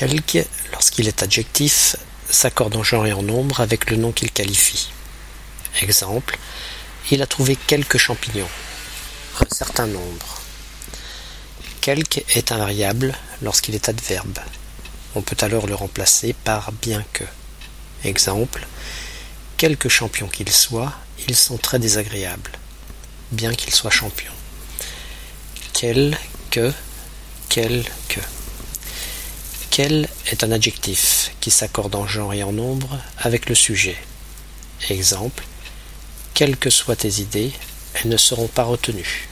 Quelque, lorsqu'il est adjectif, s'accorde en genre et en nombre avec le nom qu'il qualifie. Exemple, il a trouvé quelques champignons, un certain nombre. Quelque est invariable lorsqu'il est adverbe. On peut alors le remplacer par bien que. Exemple, quelque champions qu'ils soient, ils sont très désagréables, bien qu'ils soient champions. Quel, que, quel, que. Quel est un adjectif qui s'accorde en genre et en nombre avec le sujet. Exemple, quelles que soient tes idées, elles ne seront pas retenues.